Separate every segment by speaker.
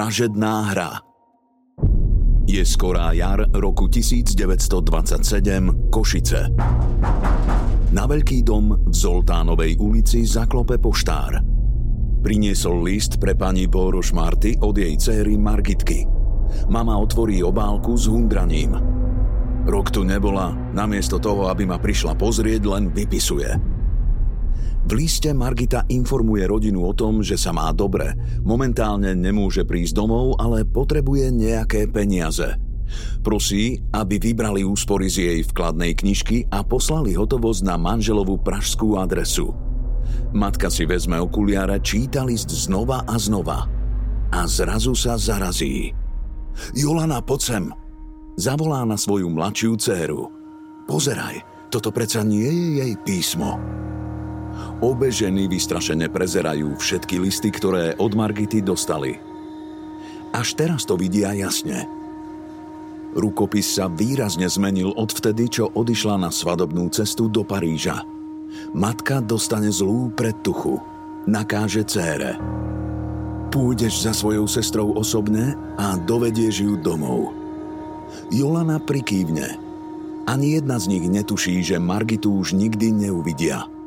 Speaker 1: Vražedná hra Je skorá jar roku 1927 Košice. Na veľký dom v Zoltánovej ulici zaklope poštár. Priniesol list pre pani Boroš Marty od jej céry Margitky. Mama otvorí obálku s hundraním. Rok tu nebola, namiesto toho, aby ma prišla pozrieť, len vypisuje. V liste Margita informuje rodinu o tom, že sa má dobre. Momentálne nemôže prísť domov, ale potrebuje nejaké peniaze. Prosí, aby vybrali úspory z jej vkladnej knižky a poslali hotovosť na manželovú pražskú adresu. Matka si vezme okuliare, číta list znova a znova. A zrazu sa zarazí. Jolana, poď sem. Zavolá na svoju mladšiu dceru. Pozeraj, toto predsa nie je jej písmo. Obe ženy vystrašene prezerajú všetky listy, ktoré od Margity dostali. Až teraz to vidia jasne. Rukopis sa výrazne zmenil odvtedy, čo odišla na svadobnú cestu do Paríža. Matka dostane zlú predtuchu. Nakáže cére. Pôjdeš za svojou sestrou osobne a dovedieš ju domov. Jolana prikývne. Ani jedna z nich netuší, že Margitu už nikdy neuvidia –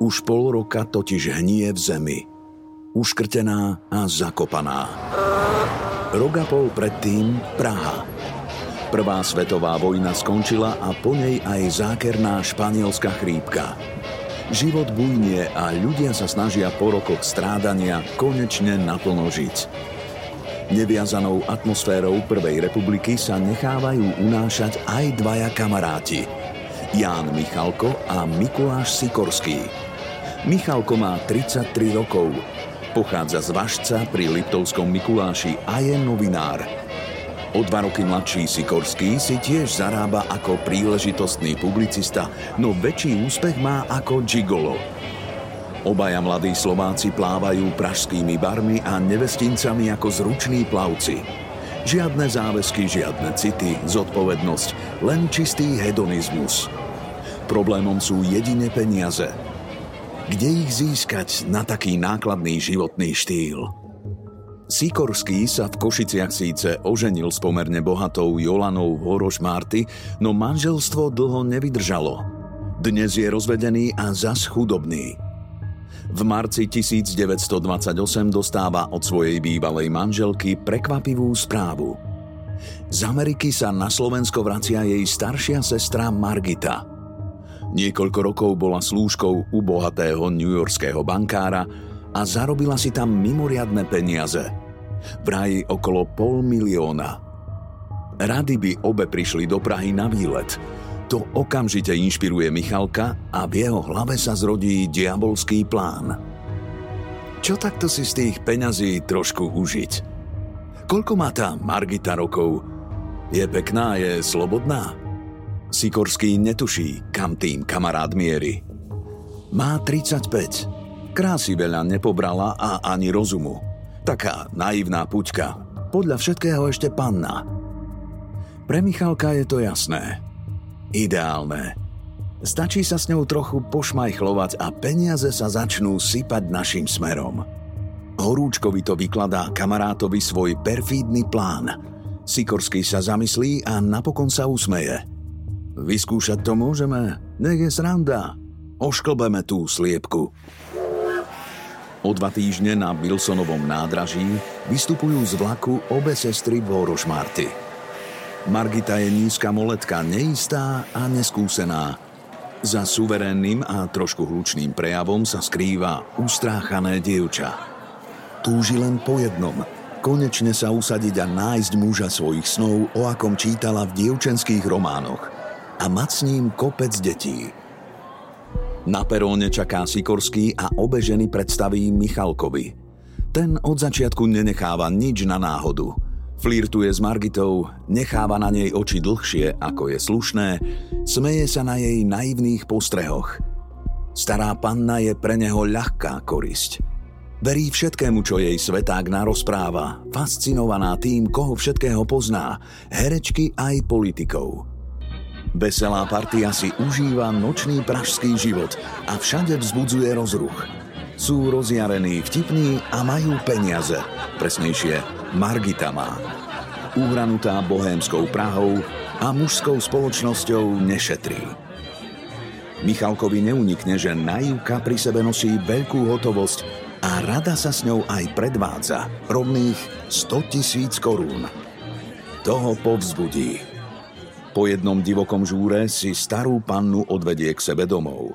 Speaker 1: už pol roka totiž hnie v zemi. Uškrtená a zakopaná. Rok a pol predtým Praha. Prvá svetová vojna skončila a po nej aj zákerná španielská chrípka. Život bujnie a ľudia sa snažia po rokoch strádania konečne naplno žiť. Neviazanou atmosférou Prvej republiky sa nechávajú unášať aj dvaja kamaráti. Ján Michalko a Mikuláš Sikorský. Michalko má 33 rokov. Pochádza z Vašca pri Liptovskom Mikuláši a je novinár. O dva roky mladší Sikorský si tiež zarába ako príležitostný publicista, no väčší úspech má ako gigolo. Obaja mladí Slováci plávajú pražskými barmi a nevestincami ako zruční plavci. Žiadne záväzky, žiadne city, zodpovednosť, len čistý hedonizmus. Problémom sú jedine peniaze – kde ich získať na taký nákladný životný štýl? Sikorský sa v Košiciach síce oženil s pomerne bohatou Jolanou Horoš Marty, no manželstvo dlho nevydržalo. Dnes je rozvedený a zas chudobný. V marci 1928 dostáva od svojej bývalej manželky prekvapivú správu. Z Ameriky sa na Slovensko vracia jej staršia sestra Margita – Niekoľko rokov bola slúžkou u bohatého newyorského bankára a zarobila si tam mimoriadne peniaze. Vraj okolo pol milióna. Rady by obe prišli do Prahy na výlet. To okamžite inšpiruje Michalka a v jeho hlave sa zrodí diabolský plán. Čo takto si z tých peňazí trošku užiť? Koľko má tá Margita rokov? Je pekná, je slobodná? Sikorský netuší, kam tým kamarát mierí. Má 35. Krásy veľa nepobrala a ani rozumu. Taká naivná puťka. Podľa všetkého ešte panna. Pre Michalka je to jasné. Ideálne. Stačí sa s ňou trochu pošmajchlovať a peniaze sa začnú sypať našim smerom. Horúčkovi to vykladá kamarátovi svoj perfídny plán. Sikorský sa zamyslí a napokon sa usmeje – Vyskúšať to môžeme, Nech je sranda. Ošklbeme tú sliepku. O dva týždne na Wilsonovom nádraží vystupujú z vlaku obe sestry Vorošmarty. Margita je nízka moletka, neistá a neskúsená. Za suverénnym a trošku hlučným prejavom sa skrýva ustráchané dievča. Túži len po jednom – konečne sa usadiť a nájsť muža svojich snov, o akom čítala v dievčenských románoch a mať s ním kopec detí. Na peróne čaká Sikorský a obe ženy predstaví Michalkovi. Ten od začiatku nenecháva nič na náhodu. Flirtuje s Margitou, necháva na nej oči dlhšie, ako je slušné, smeje sa na jej naivných postrehoch. Stará panna je pre neho ľahká korisť. Verí všetkému, čo jej sveták narozpráva, fascinovaná tým, koho všetkého pozná, herečky aj politikov. Veselá partia si užíva nočný pražský život a všade vzbudzuje rozruch. Sú rozjarení, vtipní a majú peniaze. Presnejšie, Margita má. Uhranutá bohémskou Prahou a mužskou spoločnosťou nešetrí. Michalkovi neunikne, že Najúka pri sebe nosí veľkú hotovosť a rada sa s ňou aj predvádza rovných 100 tisíc korún. Toho povzbudí. Po jednom divokom žúre si starú pannu odvedie k sebe domov.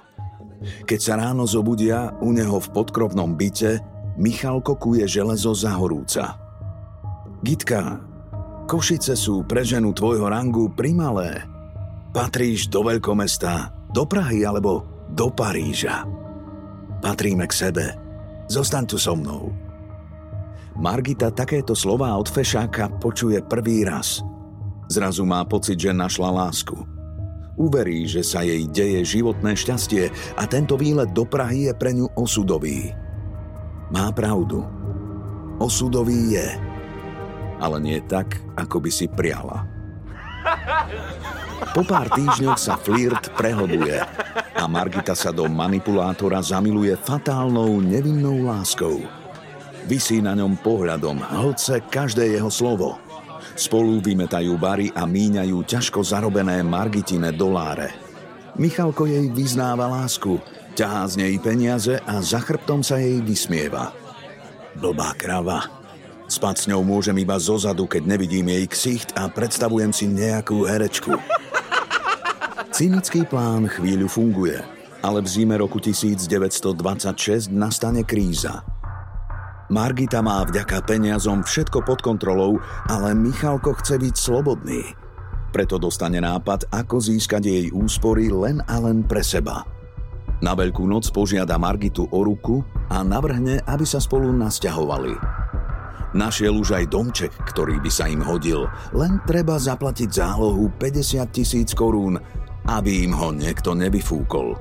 Speaker 1: Keď sa ráno zobudia u neho v podkrovnom byte, Michalko kuje železo za horúca. Gitka, Košice sú pre ženu tvojho rangu primalé. Patríš do veľkomesta, do Prahy alebo do Paríža. Patríme k sebe – Zostaň tu so mnou. Margita takéto slová od fešáka počuje prvý raz. Zrazu má pocit, že našla lásku. Uverí, že sa jej deje životné šťastie a tento výlet do Prahy je pre ňu osudový. Má pravdu. Osudový je. Ale nie tak, ako by si priala. Po pár týždňoch sa flirt prehlbuje a Margita sa do manipulátora zamiluje fatálnou nevinnou láskou. Vysí na ňom pohľadom, hoce každé jeho slovo. Spolu vymetajú bary a míňajú ťažko zarobené Margitine doláre. Michalko jej vyznáva lásku, ťahá z nej peniaze a za chrbtom sa jej vysmieva. Blbá krava. Spať s ňou môžem iba zozadu, keď nevidím jej ksicht a predstavujem si nejakú herečku. Cynický plán chvíľu funguje, ale v zime roku 1926 nastane kríza. Margita má vďaka peniazom všetko pod kontrolou, ale Michalko chce byť slobodný. Preto dostane nápad, ako získať jej úspory len a len pre seba. Na Veľkú noc požiada Margitu o ruku a navrhne, aby sa spolu nasťahovali. Našiel už aj domček, ktorý by sa im hodil, len treba zaplatiť zálohu 50 tisíc korún, aby im ho niekto nevyfúkol.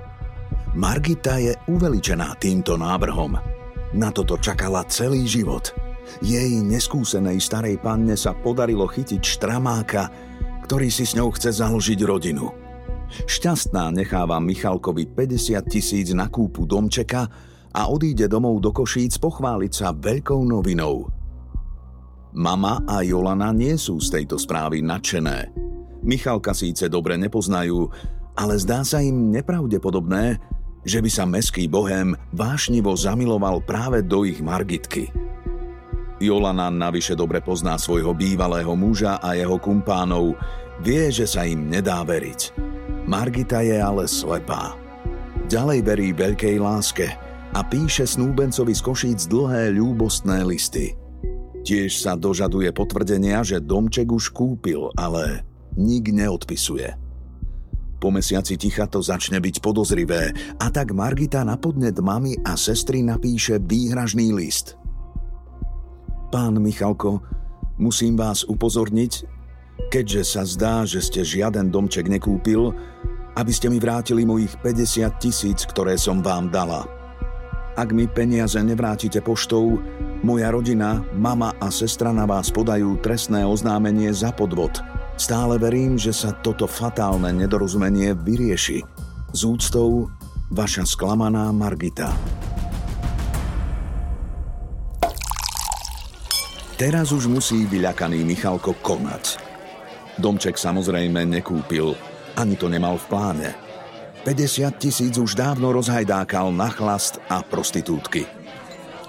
Speaker 1: Margita je uveličená týmto návrhom. Na toto čakala celý život. Jej neskúsenej starej panne sa podarilo chytiť štramáka, ktorý si s ňou chce založiť rodinu. Šťastná necháva Michalkovi 50 tisíc na kúpu domčeka a odíde domov do Košíc pochváliť sa veľkou novinou. Mama a Jolana nie sú z tejto správy nadšené. Michalka síce dobre nepoznajú, ale zdá sa im nepravdepodobné, že by sa meský bohem vášnivo zamiloval práve do ich Margitky. Jolana navyše dobre pozná svojho bývalého muža a jeho kumpánov, vie, že sa im nedá veriť. Margita je ale slepá. Ďalej verí veľkej láske a píše snúbencovi z Košíc dlhé ľúbostné listy. Tiež sa dožaduje potvrdenia, že domček už kúpil, ale nik neodpisuje. Po mesiaci ticha to začne byť podozrivé a tak Margita na podnet mamy a sestry napíše výhražný list. Pán Michalko, musím vás upozorniť, keďže sa zdá, že ste žiaden domček nekúpil, aby ste mi vrátili mojich 50 tisíc, ktoré som vám dala. Ak mi peniaze nevrátite poštou, moja rodina, mama a sestra na vás podajú trestné oznámenie za podvod – Stále verím, že sa toto fatálne nedorozumenie vyrieši. Z úctou, vaša sklamaná Margita. Teraz už musí vyľakaný Michalko konať. Domček samozrejme nekúpil, ani to nemal v pláne. 50 tisíc už dávno rozhajdákal na chlast a prostitútky.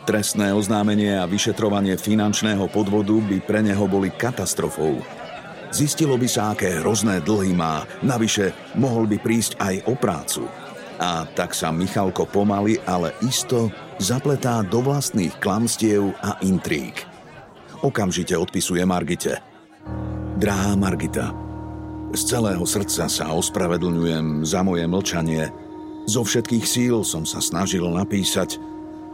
Speaker 1: Trestné oznámenie a vyšetrovanie finančného podvodu by pre neho boli katastrofou. Zistilo by sa, aké hrozné dlhy má, navyše mohol by prísť aj o prácu. A tak sa Michalko pomaly, ale isto zapletá do vlastných klamstiev a intrík. Okamžite odpisuje Margite. Drahá Margita, z celého srdca sa ospravedlňujem za moje mlčanie. Zo všetkých síl som sa snažil napísať,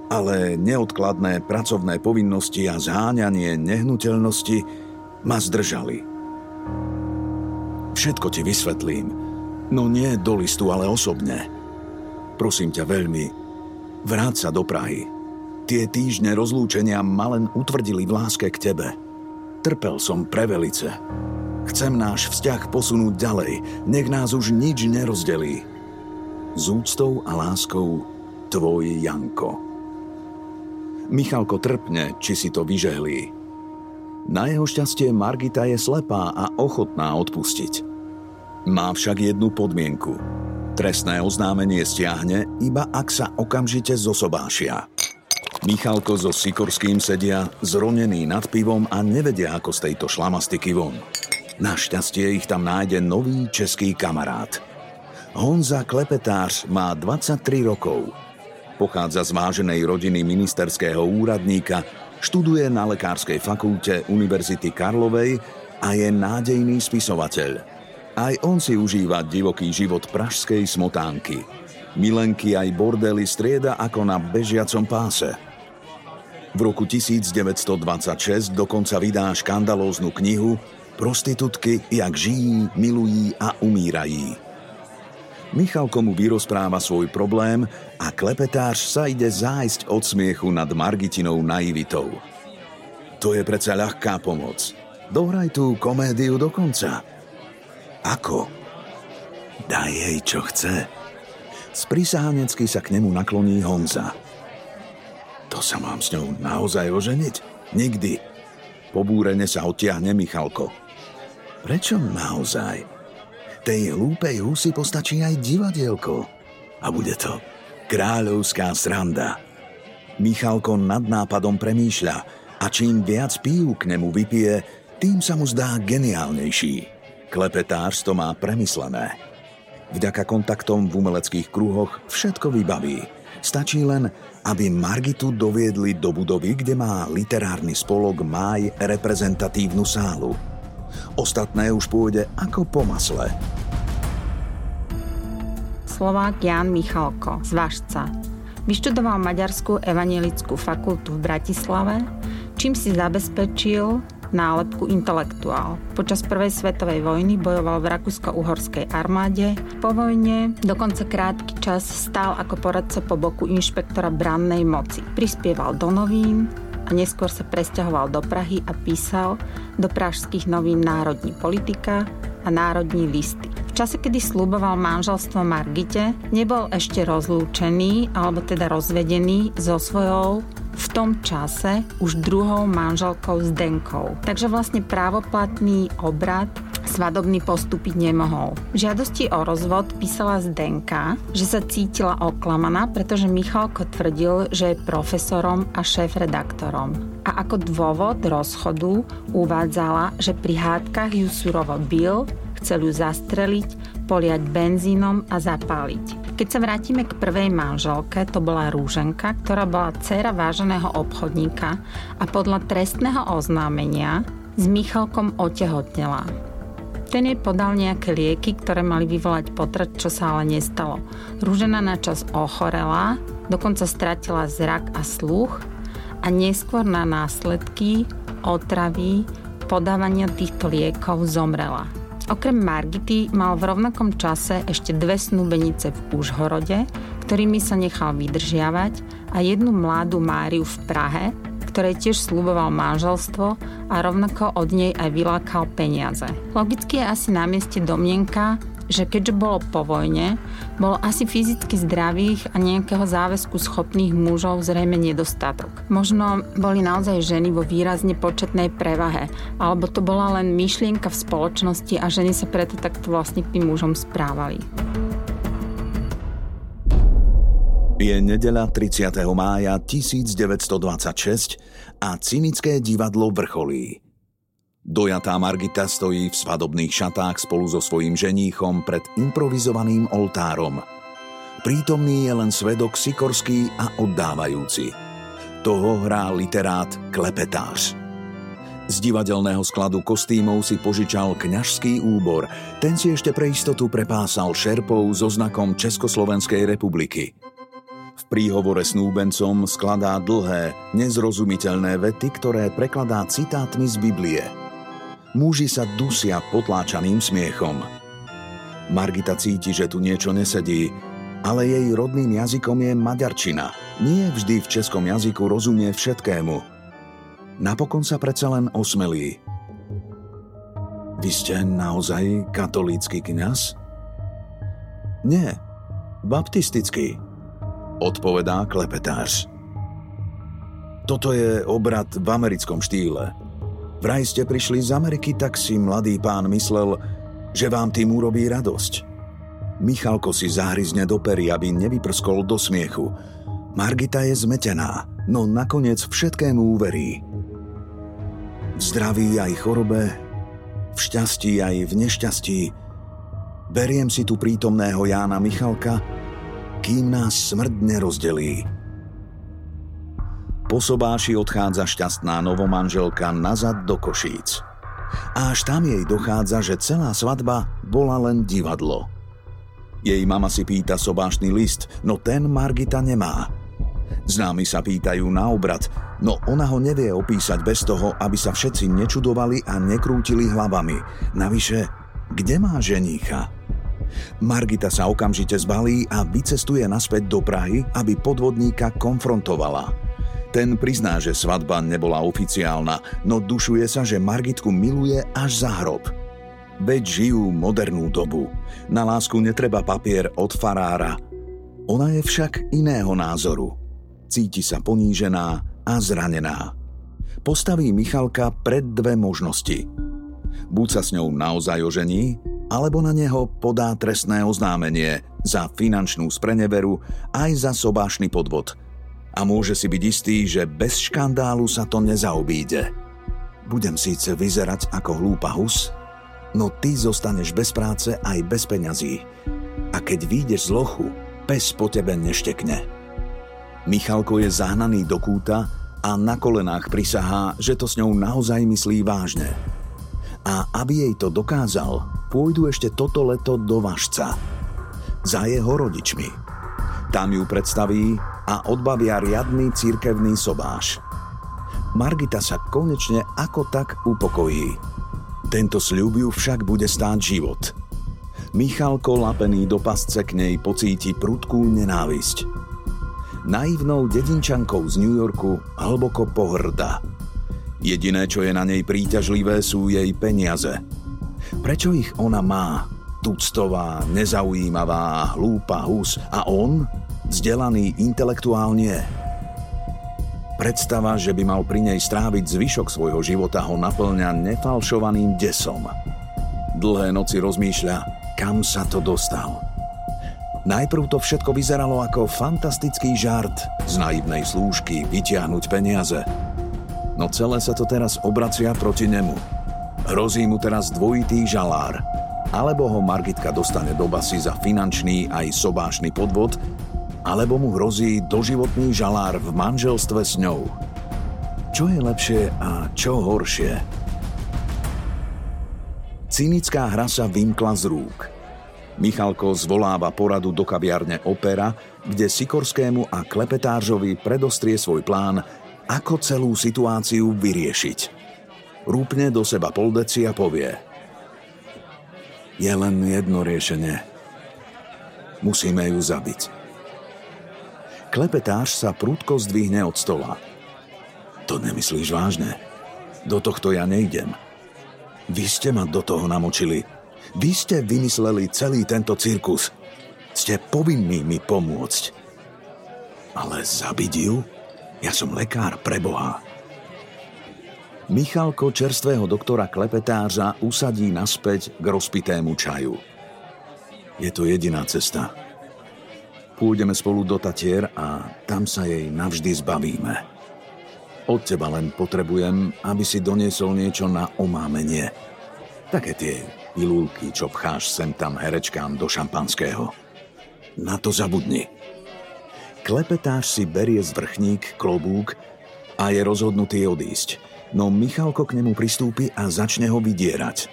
Speaker 1: ale neodkladné pracovné povinnosti a zháňanie nehnuteľnosti ma zdržali. Všetko ti vysvetlím, no nie do listu, ale osobne. Prosím ťa veľmi, vráť sa do Prahy. Tie týždne rozlúčenia ma len utvrdili v láske k tebe. Trpel som prevelice. Chcem náš vzťah posunúť ďalej, nech nás už nič nerozdelí. S úctou a láskou, tvoj Janko. Michalko trpne, či si to vyžehlí. Na jeho šťastie Margita je slepá a ochotná odpustiť. Má však jednu podmienku. Trestné oznámenie stiahne, iba ak sa okamžite zosobášia. Michalko so Sikorským sedia zronený nad pivom a nevedia ako z tejto šlamastiky von. Našťastie ich tam nájde nový český kamarát. Honza Klepetář má 23 rokov. Pochádza z váženej rodiny ministerského úradníka, študuje na Lekárskej fakulte Univerzity Karlovej a je nádejný spisovateľ. Aj on si užíva divoký život pražskej smotánky. Milenky aj bordely strieda ako na bežiacom páse. V roku 1926 dokonca vydá škandalóznu knihu Prostitutky, jak žijí, milují a umírají. Michalko mu vyrozpráva svoj problém a klepetář sa ide zájsť od smiechu nad Margitinou naivitou. To je predsa ľahká pomoc. Dohraj tú komédiu do konca. Ako? Daj jej, čo chce. Sprisáhanecky sa k nemu nakloní Honza. To sa mám s ňou naozaj oženiť? Nikdy. Pobúrene sa odtiahne Michalko. Prečo naozaj? Tej hlúpej husy postačí aj divadielko. A bude to kráľovská sranda. Michalko nad nápadom premýšľa a čím viac pív k nemu vypije, tým sa mu zdá geniálnejší. Klepetář to má premyslené. Vďaka kontaktom v umeleckých kruhoch všetko vybaví. Stačí len, aby Margitu doviedli do budovy, kde má literárny spolok Máj reprezentatívnu sálu – Ostatné už pôjde ako po masle.
Speaker 2: Slovák Jan Michalko z Vašca. Vyštudoval Maďarskú evangelickú fakultu v Bratislave, čím si zabezpečil nálepku intelektuál. Počas prvej svetovej vojny bojoval v Rakúsko-Uhorskej armáde. Po vojne dokonca krátky čas stál ako poradca po boku inšpektora brannej moci. Prispieval do novín, a neskôr sa presťahoval do Prahy a písal do pražských novín Národní politika a Národní listy. V čase, kedy slúboval manželstvo Margite, nebol ešte rozlúčený alebo teda rozvedený so svojou v tom čase už druhou manželkou Zdenkou. Takže vlastne právoplatný obrad svadobný postúpiť nemohol. V žiadosti o rozvod písala Zdenka, že sa cítila oklamaná, pretože Michalko tvrdil, že je profesorom a šéf-redaktorom. A ako dôvod rozchodu uvádzala, že pri hádkach ju surovo bil, chcel ju zastreliť, poliať benzínom a zapáliť. Keď sa vrátime k prvej manželke, to bola Rúženka, ktorá bola dcera váženého obchodníka a podľa trestného oznámenia s Michalkom otehotnela. Ten jej podal nejaké lieky, ktoré mali vyvolať potrat, čo sa ale nestalo. Rúžena načas ochorela, dokonca stratila zrak a sluch a neskôr na následky otravy podávania týchto liekov zomrela. Okrem Margity mal v rovnakom čase ešte dve snúbenice v Úžhorode, ktorými sa nechal vydržiavať a jednu mladú Máriu v Prahe, ktorej tiež slúboval manželstvo a rovnako od nej aj vylákal peniaze. Logicky je asi na mieste domnenka, že keďže bolo po vojne, bolo asi fyzicky zdravých a nejakého záväzku schopných mužov zrejme nedostatok. Možno boli naozaj ženy vo výrazne početnej prevahe, alebo to bola len myšlienka v spoločnosti a ženy sa preto takto vlastne k tým mužom správali.
Speaker 1: Je nedeľa 30. mája 1926 a cynické divadlo vrcholí. Dojatá Margita stojí v svadobných šatách spolu so svojím ženíchom pred improvizovaným oltárom. Prítomný je len svedok Sikorský a oddávajúci. Toho hrá literát Klepetář. Z divadelného skladu kostýmov si požičal kňažský úbor. Ten si ešte pre istotu prepásal šerpou so znakom Československej republiky – v príhovore snúbencom skladá dlhé, nezrozumiteľné vety, ktoré prekladá citátmi z Biblie. Muži sa dusia potláčaným smiechom. Margita cíti, že tu niečo nesedí, ale jej rodným jazykom je maďarčina. Nie vždy v českom jazyku rozumie všetkému. Napokon sa predsa len osmelí. Vy ste naozaj katolícky kňaz? Nie, baptistický odpovedá klepetář. Toto je obrad v americkom štýle. Vraj ste prišli z Ameriky, tak si mladý pán myslel, že vám tým urobí radosť. Michalko si zahryzne do pery, aby nevyprskol do smiechu. Margita je zmetená, no nakoniec všetkému uverí. V zdraví aj chorobe, v šťastí aj v nešťastí. Beriem si tu prítomného Jána Michalka, kým nás smrť nerozdelí. Po sobáši odchádza šťastná novomanželka nazad do Košíc. A až tam jej dochádza, že celá svadba bola len divadlo. Jej mama si pýta sobášny list, no ten Margita nemá. Známi sa pýtajú na obrad, no ona ho nevie opísať bez toho, aby sa všetci nečudovali a nekrútili hlavami. Navyše, kde má ženícha? Margita sa okamžite zbalí a vycestuje naspäť do Prahy, aby podvodníka konfrontovala. Ten prizná, že svadba nebola oficiálna, no dušuje sa, že Margitku miluje až za hrob. Veď žijú modernú dobu. Na lásku netreba papier od farára. Ona je však iného názoru. Cíti sa ponížená a zranená. Postaví Michalka pred dve možnosti. Buď sa s ňou naozaj ožení, alebo na neho podá trestné oznámenie za finančnú spreneveru aj za sobášny podvod. A môže si byť istý, že bez škandálu sa to nezaobíde. Budem síce vyzerať ako hlúpa hus, no ty zostaneš bez práce aj bez peňazí. A keď vyjdeš z lochu, pes po tebe neštekne. Michalko je zahnaný do kúta a na kolenách prisahá, že to s ňou naozaj myslí vážne. A aby jej to dokázal, pôjdu ešte toto leto do Vašca. Za jeho rodičmi. Tam ju predstaví a odbavia riadny církevný sobáš. Margita sa konečne ako tak upokojí. Tento sľub ju však bude stáť život. Michalko lapený do pasce k nej pocíti prudkú nenávisť. Naivnou dedinčankou z New Yorku hlboko pohrda. Jediné, čo je na nej príťažlivé, sú jej peniaze – Prečo ich ona má? Tuctová, nezaujímavá, hlúpa hus a on? Vzdelaný intelektuálne? Predstava, že by mal pri nej stráviť zvyšok svojho života ho naplňa nefalšovaným desom. Dlhé noci rozmýšľa, kam sa to dostal. Najprv to všetko vyzeralo ako fantastický žart z naivnej slúžky vytiahnuť peniaze. No celé sa to teraz obracia proti nemu. Hrozí mu teraz dvojitý žalár. Alebo ho Margitka dostane do basy za finančný aj sobášny podvod, alebo mu hrozí doživotný žalár v manželstve s ňou. Čo je lepšie a čo horšie? Cynická hra sa vymkla z rúk. Michalko zvoláva poradu do kaviarne Opera, kde Sikorskému a Klepetážovi predostrie svoj plán, ako celú situáciu vyriešiť rúpne do seba poldeci a povie Je len jedno riešenie. Musíme ju zabiť. Klepetáš sa prúdko zdvihne od stola. To nemyslíš vážne? Do tohto ja nejdem. Vy ste ma do toho namočili. Vy ste vymysleli celý tento cirkus. Ste povinní mi pomôcť. Ale zabiť ju? Ja som lekár pre Boha. Michalko čerstvého doktora Klepetářa usadí naspäť k rozpitému čaju. Je to jediná cesta. Pôjdeme spolu do Tatier a tam sa jej navždy zbavíme. Od teba len potrebujem, aby si doniesol niečo na omámenie. Také tie pilulky, čo pcháš sem tam herečkám do šampanského. Na to zabudni. Klepetáš si berie zvrchník, klobúk a je rozhodnutý odísť. No Michalko k nemu pristúpi a začne ho vydierať.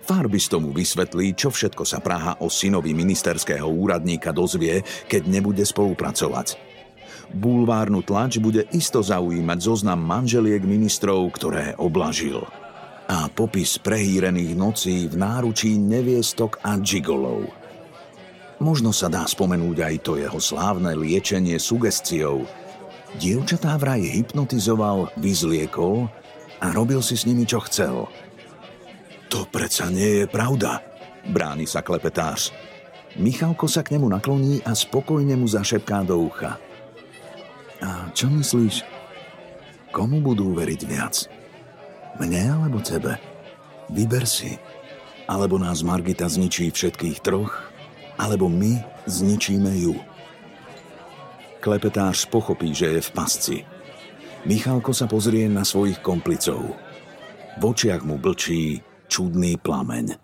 Speaker 1: Farbis tomu vysvetlí, čo všetko sa Praha o synovi ministerského úradníka dozvie, keď nebude spolupracovať. Bulvárnu tlač bude isto zaujímať zoznam manželiek ministrov, ktoré oblažil. A popis prehýrených nocí v náručí neviestok a džigolov. Možno sa dá spomenúť aj to jeho slávne liečenie sugestiou. Dievčatá vraj hypnotizoval, vyzliekol a robil si s nimi, čo chcel – to predsa nie je pravda, bráni sa klepetář. Michalko sa k nemu nakloní a spokojne mu zašepká do ucha. A čo myslíš? Komu budú veriť viac? Mne alebo tebe? Vyber si. Alebo nás Margita zničí všetkých troch, alebo my zničíme ju. Klepetář pochopí, že je v pasci. Michalko sa pozrie na svojich komplicov. V očiach mu blčí čudný plameň.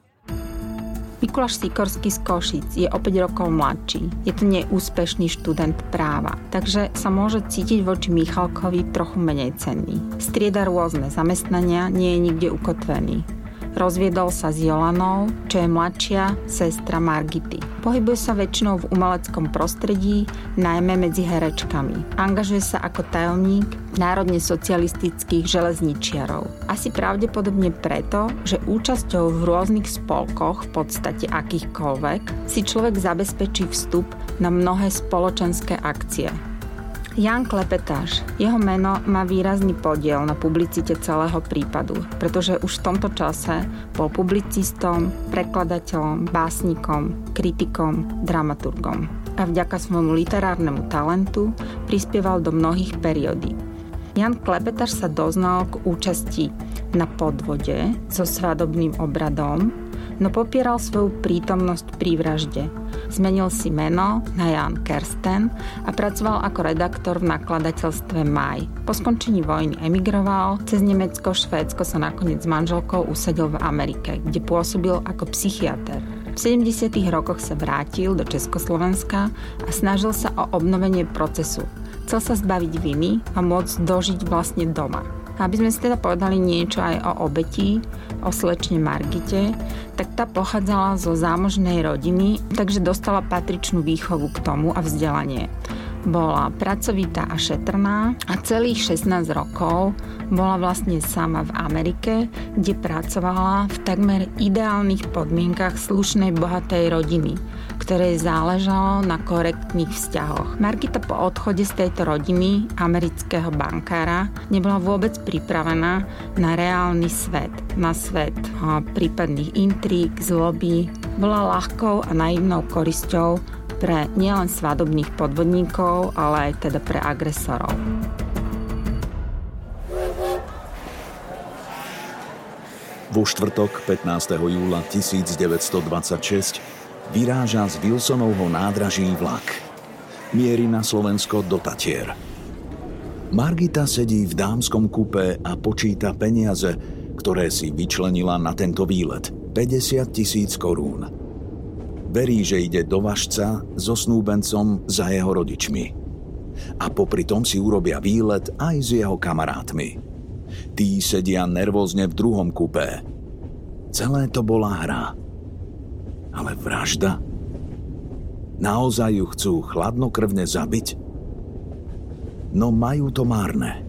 Speaker 2: Mikuláš Sikorský z Košic je o 5 rokov mladší. Je to neúspešný študent práva, takže sa môže cítiť voči Michalkovi trochu menej cenný. Strieda rôzne zamestnania, nie je nikde ukotvený. Rozviedol sa s Jolanou, čo je mladšia sestra Margity. Pohybuje sa väčšinou v umeleckom prostredí, najmä medzi herečkami. Angažuje sa ako tajomník národne socialistických železničiarov. Asi pravdepodobne preto, že účasťou v rôznych spolkoch, v podstate akýchkoľvek, si človek zabezpečí vstup na mnohé spoločenské akcie. Jan Klepetáš. Jeho meno má výrazný podiel na publicite celého prípadu, pretože už v tomto čase bol publicistom, prekladateľom, básnikom, kritikom, dramaturgom. A vďaka svojmu literárnemu talentu prispieval do mnohých periódy. Jan Klepetáš sa doznal k účasti na podvode so svadobným obradom, no popieral svoju prítomnosť pri vražde – Zmenil si meno na Jan Kersten a pracoval ako redaktor v nakladateľstve Maj. Po skončení vojny emigroval, cez Nemecko, Švédsko sa nakoniec s manželkou usadil v Amerike, kde pôsobil ako psychiatr. V 70. rokoch sa vrátil do Československa a snažil sa o obnovenie procesu. Chcel sa zbaviť viny a môcť dožiť vlastne doma. Aby sme si teda povedali niečo aj o obeti, o slečne Margite, tak tá pochádzala zo zámožnej rodiny, takže dostala patričnú výchovu k tomu a vzdelanie. Bola pracovitá a šetrná a celých 16 rokov bola vlastne sama v Amerike, kde pracovala v takmer ideálnych podmienkach slušnej bohatej rodiny – ktorej záležalo na korektných vzťahoch. Margita po odchode z tejto rodiny amerického bankára nebola vôbec pripravená na reálny svet, na svet prípadných intríg, zloby. Bola ľahkou a naivnou korisťou pre nielen svadobných podvodníkov, ale aj teda pre agresorov.
Speaker 1: Vo štvrtok 15. júla 1926 vyráža z Wilsonovho nádraží vlak. Mierí na Slovensko do Tatier. Margita sedí v dámskom kupe a počíta peniaze, ktoré si vyčlenila na tento výlet. 50 tisíc korún. Verí, že ide do Vašca so snúbencom za jeho rodičmi. A popri tom si urobia výlet aj s jeho kamarátmi. Tí sedia nervózne v druhom kupé. Celé to bola hra ale vražda? Naozaj ju chcú chladnokrvne zabiť? No majú to márne.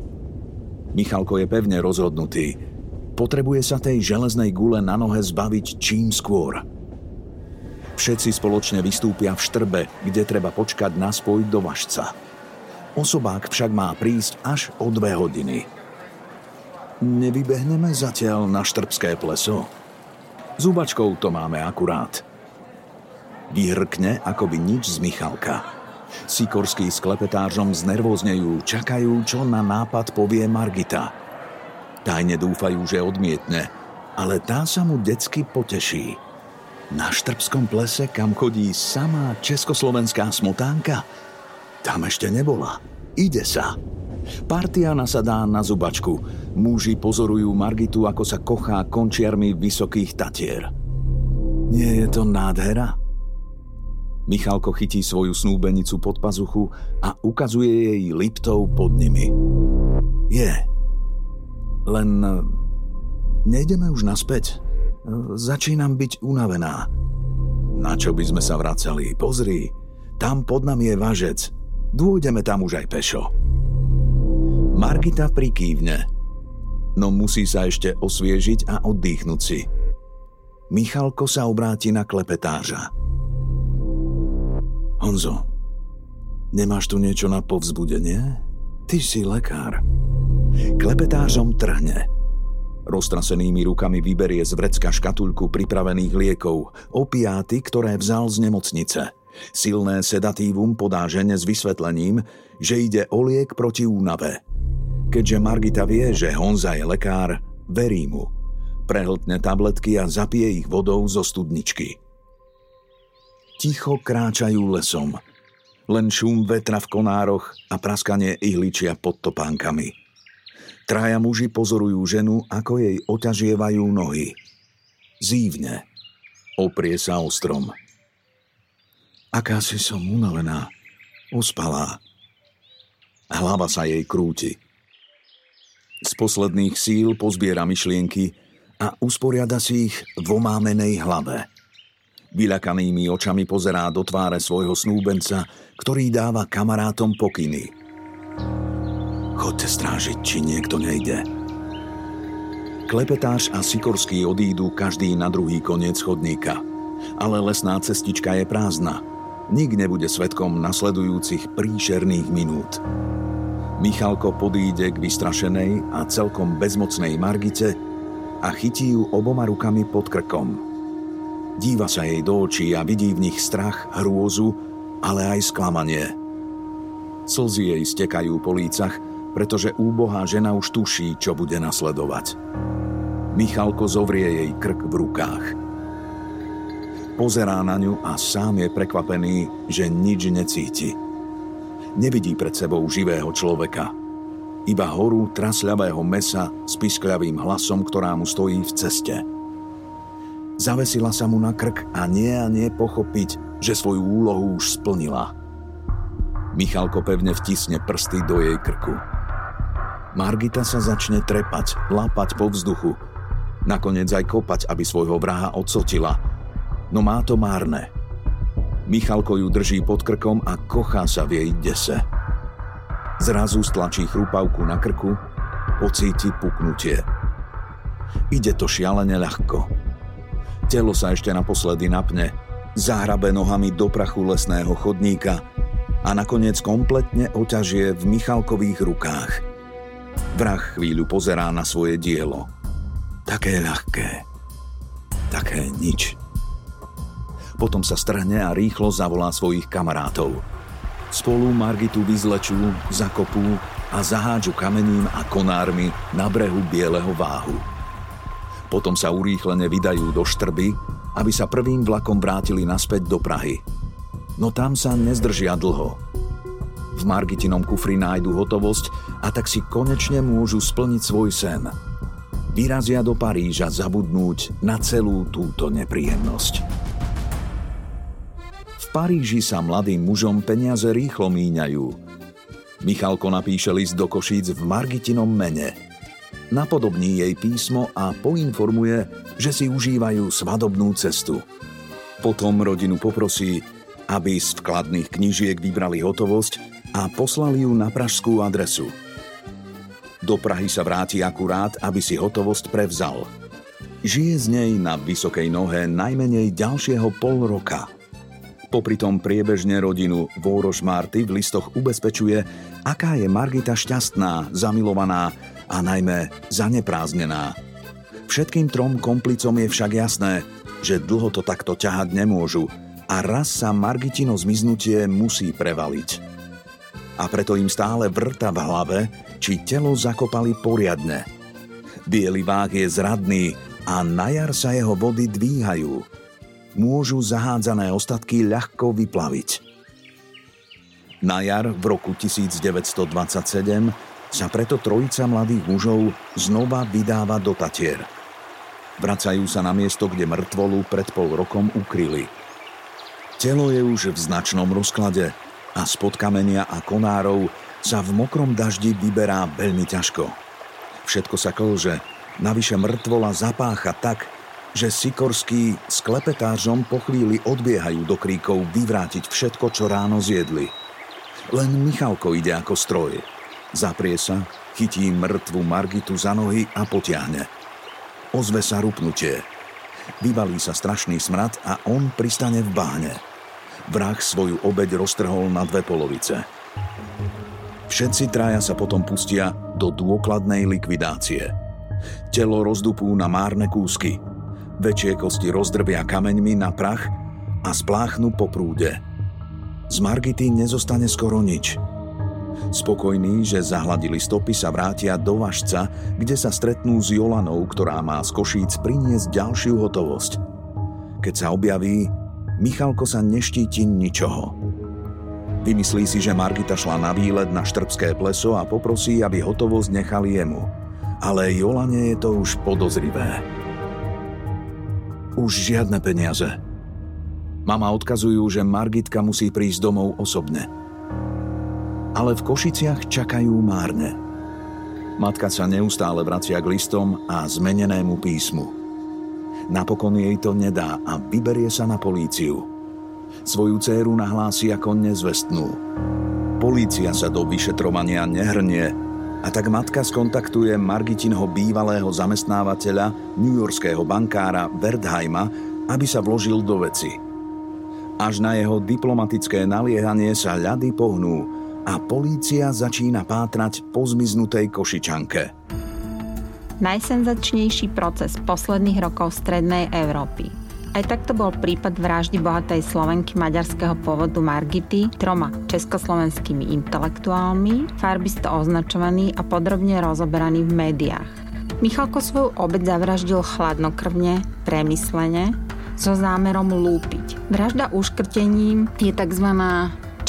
Speaker 1: Michalko je pevne rozhodnutý. Potrebuje sa tej železnej gule na nohe zbaviť čím skôr. Všetci spoločne vystúpia v štrbe, kde treba počkať na spoj do Vašca. Osobák však má prísť až o dve hodiny. Nevybehneme zatiaľ na štrbské pleso? Zubačkou to máme akurát. Vyhrkne by nič z Michalka. Sikorský s klepetážom znervoznejú, čakajú, čo na nápad povie Margita. Tajne dúfajú, že odmietne, ale tá sa mu decky poteší. Na Štrbskom plese, kam chodí samá československá smotánka? Tam ešte nebola. Ide sa. Partia nasadá na zubačku. Muži pozorujú Margitu, ako sa kochá končiarmi vysokých tatier. Nie je to nádhera? Michalko chytí svoju snúbenicu pod pazuchu a ukazuje jej liptov pod nimi. Je. Len nejdeme už naspäť. Začínam byť unavená. Na čo by sme sa vracali? Pozri, tam pod nami je važec. Dôjdeme tam už aj pešo. Margita prikývne. No musí sa ešte osviežiť a oddychnúť si. Michalko sa obráti na klepetáža. Honzo, nemáš tu niečo na povzbudenie? Ty si lekár. Klepetážom trhne. Roztrasenými rukami vyberie z vrecka škatulku pripravených liekov, opiáty, ktoré vzal z nemocnice. Silné sedatívum podá žene s vysvetlením, že ide o liek proti únave. Keďže Margita vie, že Honza je lekár, verí mu. Prehltne tabletky a zapije ich vodou zo studničky. Ticho kráčajú lesom. Len šum vetra v konároch a praskanie ihličia pod topánkami. Traja muži pozorujú ženu, ako jej oťažievajú nohy. Zívne. Oprie sa o strom. Aká si som unavená. Uspalá. Hlava sa jej krúti. Z posledných síl pozbiera myšlienky a usporiada si ich v omámenej hlave. Vyľakanými očami pozerá do tváre svojho snúbenca, ktorý dáva kamarátom pokyny – Chodte strážiť, či niekto nejde. Klepetáš a Sikorský odídu každý na druhý koniec chodníka. Ale lesná cestička je prázdna. Nik nebude svetkom nasledujúcich príšerných minút. Michalko podíde k vystrašenej a celkom bezmocnej Margite a chytí ju oboma rukami pod krkom. Díva sa jej do očí a vidí v nich strach, hrôzu, ale aj sklamanie. Slzy jej stekajú po lícach pretože úbohá žena už tuší, čo bude nasledovať. Michalko zovrie jej krk v rukách. Pozerá na ňu a sám je prekvapený, že nič necíti. Nevidí pred sebou živého človeka. Iba horu trasľavého mesa s piskľavým hlasom, ktorá mu stojí v ceste. Zavesila sa mu na krk a nie a nie pochopiť, že svoju úlohu už splnila. Michalko pevne vtisne prsty do jej krku. Margita sa začne trepať, lápať po vzduchu. Nakoniec aj kopať, aby svojho vraha odsotila. No má to márne. Michalko ju drží pod krkom a kochá sa v jej dese. Zrazu stlačí chrupavku na krku, pocíti puknutie. Ide to šialene ľahko. Telo sa ešte naposledy napne, zahrabe nohami do prachu lesného chodníka a nakoniec kompletne oťažie v Michalkových rukách – Vrah chvíľu pozerá na svoje dielo. Také ľahké. Také nič. Potom sa strhne a rýchlo zavolá svojich kamarátov. Spolu Margitu vyzlečú, zakopú a zahádžu kamením a konármi na brehu Bieleho váhu. Potom sa urýchlene vydajú do Štrby, aby sa prvým vlakom vrátili naspäť do Prahy. No tam sa nezdržia dlho. V Margitinom kufri nájdu hotovosť a tak si konečne môžu splniť svoj sen. Vyrazia do Paríža zabudnúť na celú túto nepríjemnosť. V Paríži sa mladým mužom peniaze rýchlo míňajú. Michalko napíše list do Košíc v Margitinom mene. Napodobní jej písmo a poinformuje, že si užívajú svadobnú cestu. Potom rodinu poprosí, aby z vkladných knížiek vybrali hotovosť a poslali ju na pražskú adresu. Do Prahy sa vráti akurát, aby si hotovosť prevzal. Žije z nej na vysokej nohe najmenej ďalšieho pol roka. Popri tom priebežne rodinu Vôroš Marty v listoch ubezpečuje, aká je Margita šťastná, zamilovaná a najmä zaneprázdnená. Všetkým trom komplicom je však jasné, že dlho to takto ťahať nemôžu a raz sa Margitino zmiznutie musí prevaliť a preto im stále vrta v hlave, či telo zakopali poriadne. Bielý váh je zradný a na jar sa jeho vody dvíhajú. môžu zahádzané ostatky ľahko vyplaviť. Na jar v roku 1927 sa preto trojica mladých mužov znova vydáva do Tatier. Vracajú sa na miesto, kde mŕtvolu pred pol rokom ukryli. Telo je už v značnom rozklade a spod kamenia a konárov sa v mokrom daždi vyberá veľmi ťažko. Všetko sa klže, navyše mŕtvola zapácha tak, že Sikorský s klepetážom po chvíli odbiehajú do kríkov vyvrátiť všetko, čo ráno zjedli – len Michalko ide ako stroj. Zaprie sa, chytí mŕtvu Margitu za nohy a potiahne. Ozve sa rupnutie. Vyvalí sa strašný smrad a on pristane v báne. Vrah svoju obeď roztrhol na dve polovice. Všetci traja sa potom pustia do dôkladnej likvidácie. Telo rozdupú na márne kúsky. Väčšie kosti rozdrbia kameňmi na prach a spláchnu po prúde – z Margity nezostane skoro nič. Spokojní, že zahladili stopy, sa vrátia do Vašca, kde sa stretnú s Jolanou, ktorá má z Košíc priniesť ďalšiu hotovosť. Keď sa objaví, Michalko sa neštíti ničoho. Vymyslí si, že Margita šla na výlet na Štrbské pleso a poprosí, aby hotovosť nechali jemu. Ale Jolane je to už podozrivé. Už žiadne peniaze. Mama odkazujú, že Margitka musí prísť domov osobne. Ale v Košiciach čakajú márne. Matka sa neustále vracia k listom a zmenenému písmu. Napokon jej to nedá a vyberie sa na políciu. Svoju dceru nahlási ako nezvestnú. Polícia sa do vyšetrovania nehrnie a tak matka skontaktuje Margitinho bývalého zamestnávateľa, newyorského bankára Wertheima, aby sa vložil do veci – až na jeho diplomatické naliehanie sa ľady pohnú a polícia začína pátrať po zmiznutej Košičanke.
Speaker 2: Najsenzačnejší proces posledných rokov Strednej Európy. Aj takto bol prípad vraždy bohatej Slovenky maďarského pôvodu Margity troma československými intelektuálmi, farbisto označovaný a podrobne rozoberaný v médiách. Michalko svoju obec zavraždil chladnokrvne, premyslene so zámerom lúpiť. Vražda uškrtením je tzv.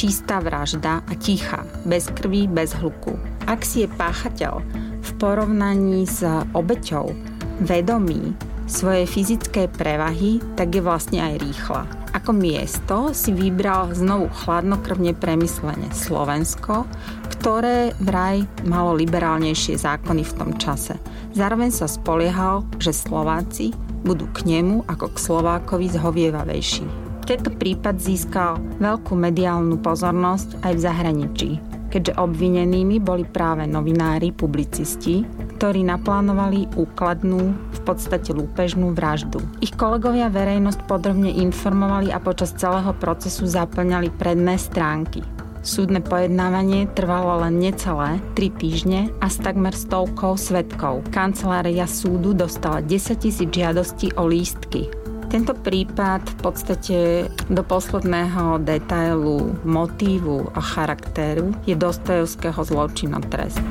Speaker 2: Čistá vražda a tichá, bez krvi, bez hluku. Ak si je páchateľ v porovnaní s obeťou vedomý svojej fyzickej prevahy, tak je vlastne aj rýchla. Ako miesto si vybral znovu chladnokrvne premyslenie Slovensko, ktoré vraj malo liberálnejšie zákony v tom čase. Zároveň sa spoliehal, že Slováci budú k nemu ako k Slovákovi zhovievavejší. Tento prípad získal veľkú mediálnu pozornosť aj v zahraničí, keďže obvinenými boli práve novinári, publicisti, ktorí naplánovali úkladnú, v podstate lúpežnú vraždu. Ich kolegovia verejnosť podrobne informovali a počas celého procesu zaplňali predné stránky. Súdne pojednávanie trvalo len necelé 3 týždne a s takmer stovkou svetkov. Kancelária súdu dostala 10 tisíc žiadostí o lístky. Tento prípad v podstate do posledného detailu, motívu a charakteru je Dostojevského zločinotrest.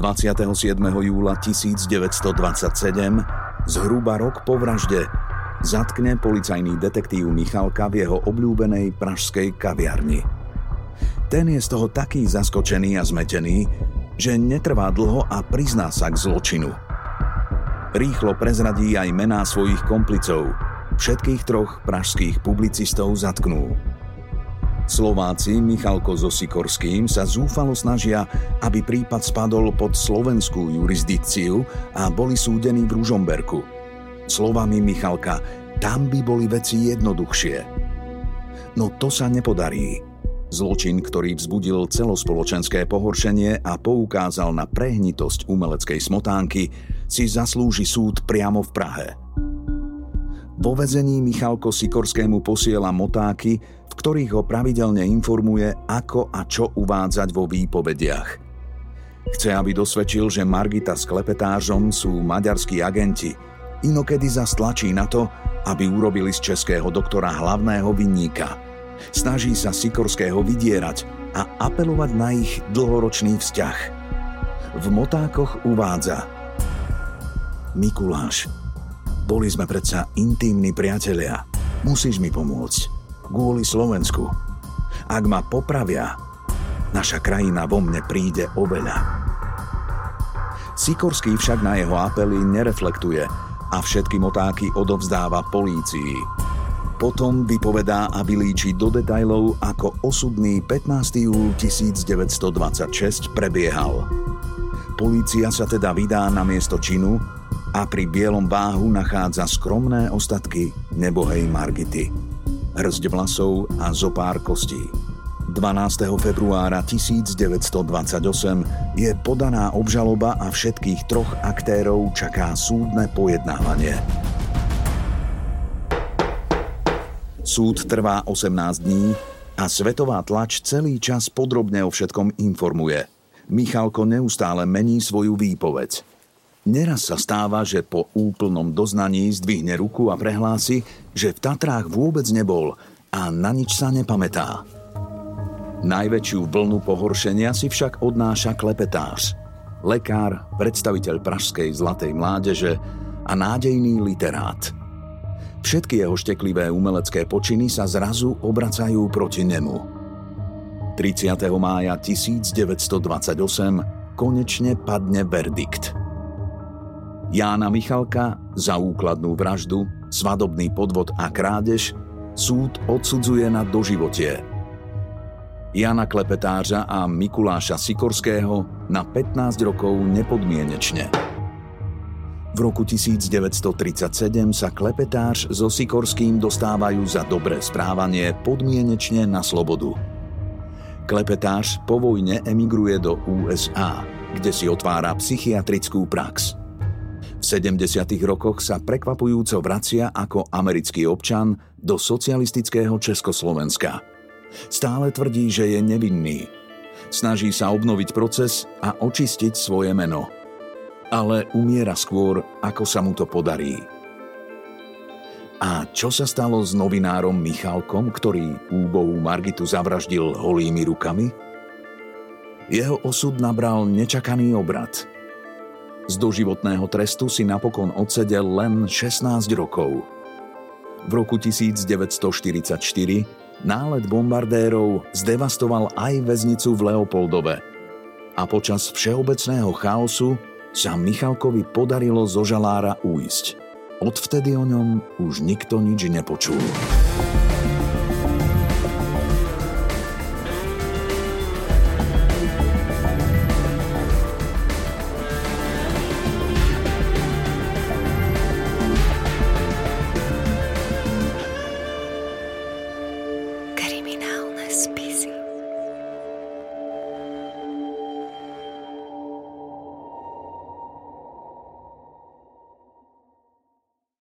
Speaker 1: 27. júla 1927, zhruba rok po vražde, zatkne policajný detektív Michalka v jeho obľúbenej pražskej kaviarni. Ten je z toho taký zaskočený a zmetený, že netrvá dlho a prizná sa k zločinu. Rýchlo prezradí aj mená svojich komplicov. Všetkých troch pražských publicistov zatknú. Slováci Michalko so Sikorským sa zúfalo snažia, aby prípad spadol pod slovenskú jurisdikciu a boli súdení v Ružomberku – Slovami Michalka, tam by boli veci jednoduchšie. No to sa nepodarí. Zločin, ktorý vzbudil celospoločenské pohoršenie a poukázal na prehnitosť umeleckej smotánky, si zaslúži súd priamo v Prahe. Vo vezení Michalko Sikorskému posiela motáky, v ktorých ho pravidelne informuje, ako a čo uvádzať vo výpovediach. Chce, aby dosvedčil, že Margita s klepetážom sú maďarskí agenti – inokedy zastlačí na to, aby urobili z českého doktora hlavného vinníka. Snaží sa Sikorského vydierať a apelovať na ich dlhoročný vzťah. V motákoch uvádza Mikuláš, Boli sme predsa intímni priatelia. Musíš mi pomôcť. Kvôli Slovensku. Ak ma popravia, naša krajina vo mne príde oveľa. Sikorský však na jeho apely nereflektuje a všetky motáky odovzdáva polícii. Potom vypovedá a vylíči do detajlov, ako osudný 15. júl 1926 prebiehal. Polícia sa teda vydá na miesto činu a pri bielom váhu nachádza skromné ostatky nebohej Margity. Hrzdť vlasov a zopár kostí. 12. februára 1928 je podaná obžaloba a všetkých troch aktérov čaká súdne pojednávanie. Súd trvá 18 dní a svetová tlač celý čas podrobne o všetkom informuje. Michalko neustále mení svoju výpoveď. Neraz sa stáva, že po úplnom doznaní zdvihne ruku a prehlási, že v Tatrách vôbec nebol a na nič sa nepamätá. Najväčšiu vlnu pohoršenia si však odnáša klepetář, lekár, predstaviteľ pražskej zlatej mládeže a nádejný literát. Všetky jeho šteklivé umelecké počiny sa zrazu obracajú proti nemu. 30. mája 1928 konečne padne verdikt – Jána Michalka za úkladnú vraždu, svadobný podvod a krádež súd odsudzuje na doživotie. Jana Klepetářa a Mikuláša Sikorského na 15 rokov nepodmienečne. V roku 1937 sa Klepetář so Sikorským dostávajú za dobré správanie podmienečne na slobodu. Klepetář po vojne emigruje do USA, kde si otvára psychiatrickú prax. V 70. rokoch sa prekvapujúco vracia ako americký občan do socialistického Československa. Stále tvrdí, že je nevinný. Snaží sa obnoviť proces a očistiť svoje meno. Ale umiera skôr, ako sa mu to podarí. A čo sa stalo s novinárom Michalkom, ktorý úbohú Margitu zavraždil holými rukami? Jeho osud nabral nečakaný obrad – z doživotného trestu si napokon odsedel len 16 rokov. V roku 1944 nálet bombardérov zdevastoval aj väznicu v Leopoldove a počas všeobecného chaosu sa Michalkovi podarilo zo žalára újsť. Odvtedy o ňom už nikto nič nepočul.